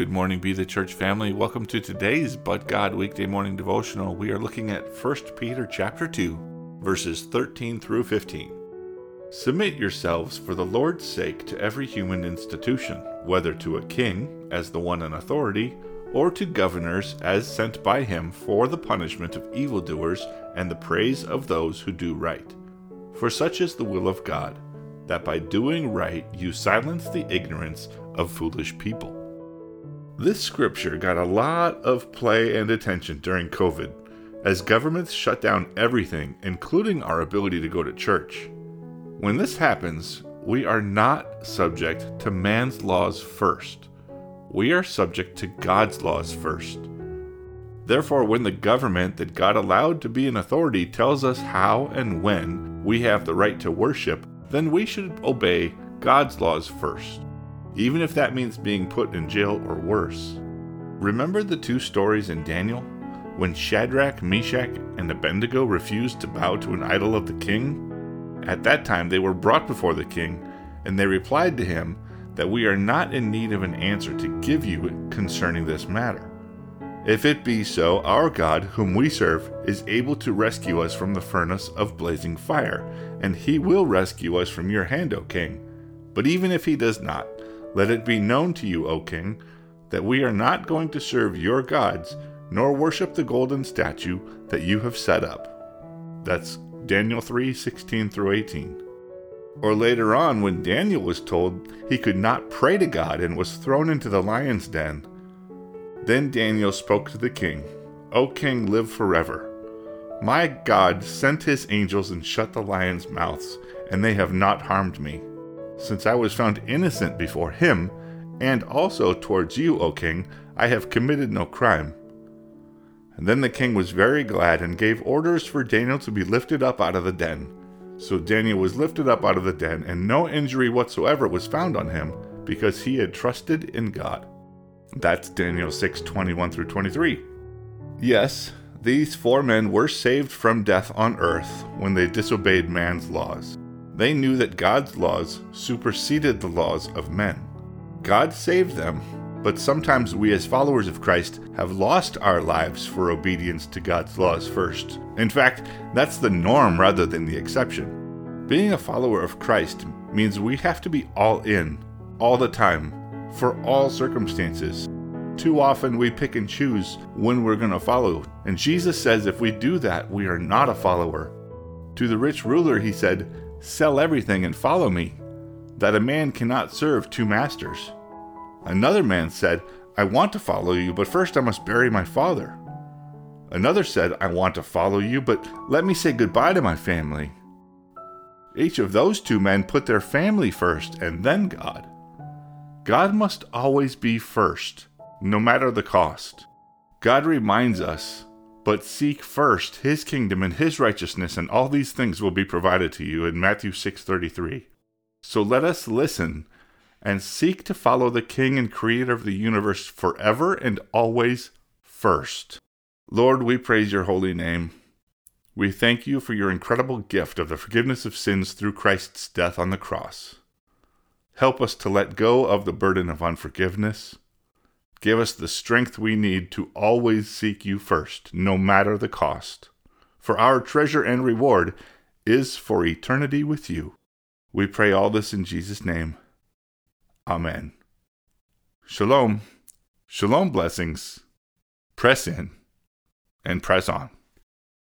Good morning, Be the Church family. Welcome to today's But God weekday morning devotional. We are looking at 1 Peter chapter 2, verses 13 through 15. Submit yourselves for the Lord's sake to every human institution, whether to a king, as the one in authority, or to governors as sent by him for the punishment of evildoers and the praise of those who do right. For such is the will of God, that by doing right you silence the ignorance of foolish people. This scripture got a lot of play and attention during COVID as governments shut down everything, including our ability to go to church. When this happens, we are not subject to man's laws first. We are subject to God's laws first. Therefore, when the government that God allowed to be an authority tells us how and when we have the right to worship, then we should obey God's laws first even if that means being put in jail or worse. Remember the two stories in Daniel? When Shadrach, Meshach, and Abednego refused to bow to an idol of the king? At that time they were brought before the king, and they replied to him that we are not in need of an answer to give you concerning this matter. If it be so, our God, whom we serve, is able to rescue us from the furnace of blazing fire, and he will rescue us from your hand, O king. But even if he does not, let it be known to you, O king, that we are not going to serve your gods, nor worship the golden statue that you have set up. That's Daniel 3 16 through 18. Or later on, when Daniel was told he could not pray to God and was thrown into the lion's den. Then Daniel spoke to the king, O king, live forever. My God sent his angels and shut the lions' mouths, and they have not harmed me since I was found innocent before him, and also towards you, O king, I have committed no crime. And then the king was very glad and gave orders for Daniel to be lifted up out of the den. So Daniel was lifted up out of the den, and no injury whatsoever was found on him, because he had trusted in God. That's Daniel 6 21 through 23. Yes, these four men were saved from death on earth when they disobeyed man's laws. They knew that God's laws superseded the laws of men. God saved them, but sometimes we, as followers of Christ, have lost our lives for obedience to God's laws first. In fact, that's the norm rather than the exception. Being a follower of Christ means we have to be all in, all the time, for all circumstances. Too often we pick and choose when we're going to follow, and Jesus says if we do that, we are not a follower. To the rich ruler, he said, Sell everything and follow me, that a man cannot serve two masters. Another man said, I want to follow you, but first I must bury my father. Another said, I want to follow you, but let me say goodbye to my family. Each of those two men put their family first and then God. God must always be first, no matter the cost. God reminds us but seek first his kingdom and his righteousness, and all these things will be provided to you in Matthew 6:33. So let us listen and seek to follow the King and Creator of the universe forever and always first. Lord, we praise your holy name. We thank you for your incredible gift of the forgiveness of sins through Christ's death on the cross. Help us to let go of the burden of unforgiveness Give us the strength we need to always seek you first, no matter the cost. For our treasure and reward is for eternity with you. We pray all this in Jesus' name. Amen. Shalom. Shalom blessings. Press in and press on.